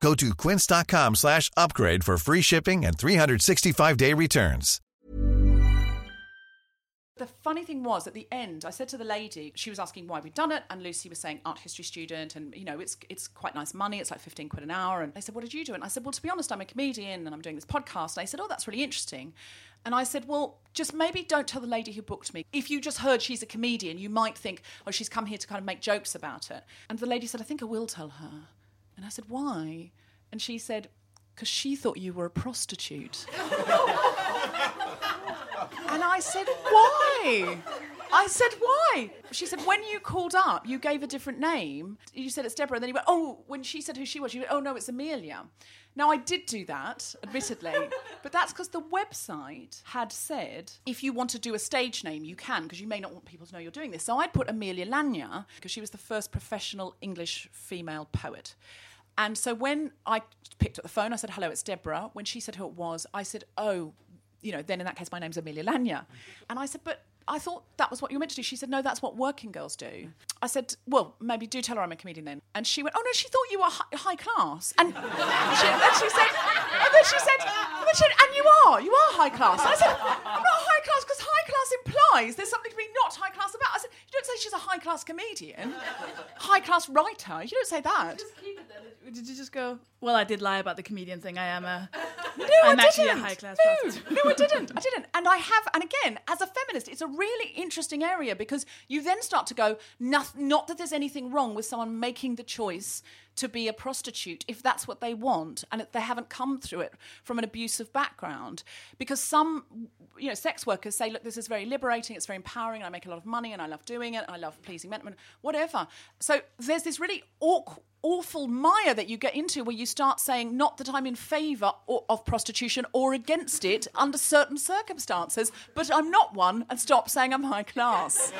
Go to quince.com slash upgrade for free shipping and 365-day returns. The funny thing was, at the end, I said to the lady, she was asking why we'd done it, and Lucy was saying art history student, and you know, it's it's quite nice money. It's like fifteen quid an hour. And I said, what did you do? And I said, well, to be honest, I'm a comedian, and I'm doing this podcast. And I said, oh, that's really interesting. And I said, well, just maybe don't tell the lady who booked me. If you just heard she's a comedian, you might think, oh, she's come here to kind of make jokes about it. And the lady said, I think I will tell her. And I said, why? And she said, because she thought you were a prostitute. And I said, Why? I said, Why? She said, When you called up, you gave a different name. You said it's Deborah. And then you went, Oh, when she said who she was, you went, Oh, no, it's Amelia. Now, I did do that, admittedly, but that's because the website had said if you want to do a stage name, you can, because you may not want people to know you're doing this. So I'd put Amelia Lanyer, because she was the first professional English female poet. And so when I picked up the phone, I said, Hello, it's Deborah. When she said who it was, I said, Oh, you know, then in that case, my name's Amelia Lanyer. And I said, But I thought that was what you were meant to do. She said, No, that's what working girls do. I said, Well, maybe do tell her I'm a comedian then. And she went, Oh, no, she thought you were hi- high class. And she, then she said, And then she said, and, then she said, and you are, you are high class. And I said, I'm not high class because high class implies there's something to be not high class about. I said, You don't say she's a high class comedian, high class writer. You don't say that. Did you just go? Well, I did lie about the comedian thing. I am a. No, I'm I actually didn't. a high class no, no, I didn't. I didn't. And I have, and again, as a feminist, it's a really interesting area because you then start to go, not, not that there's anything wrong with someone making the choice to be a prostitute if that's what they want and they haven't come through it from an abusive background. Because some, you know, sex workers say, look, this is very liberating, it's very empowering, and I make a lot of money and I love doing it, I love pleasing men, whatever. So there's this really awkward awful mire that you get into where you start saying not that I'm in favour of prostitution or against it under certain circumstances, but I'm not one, and stop saying I'm high class.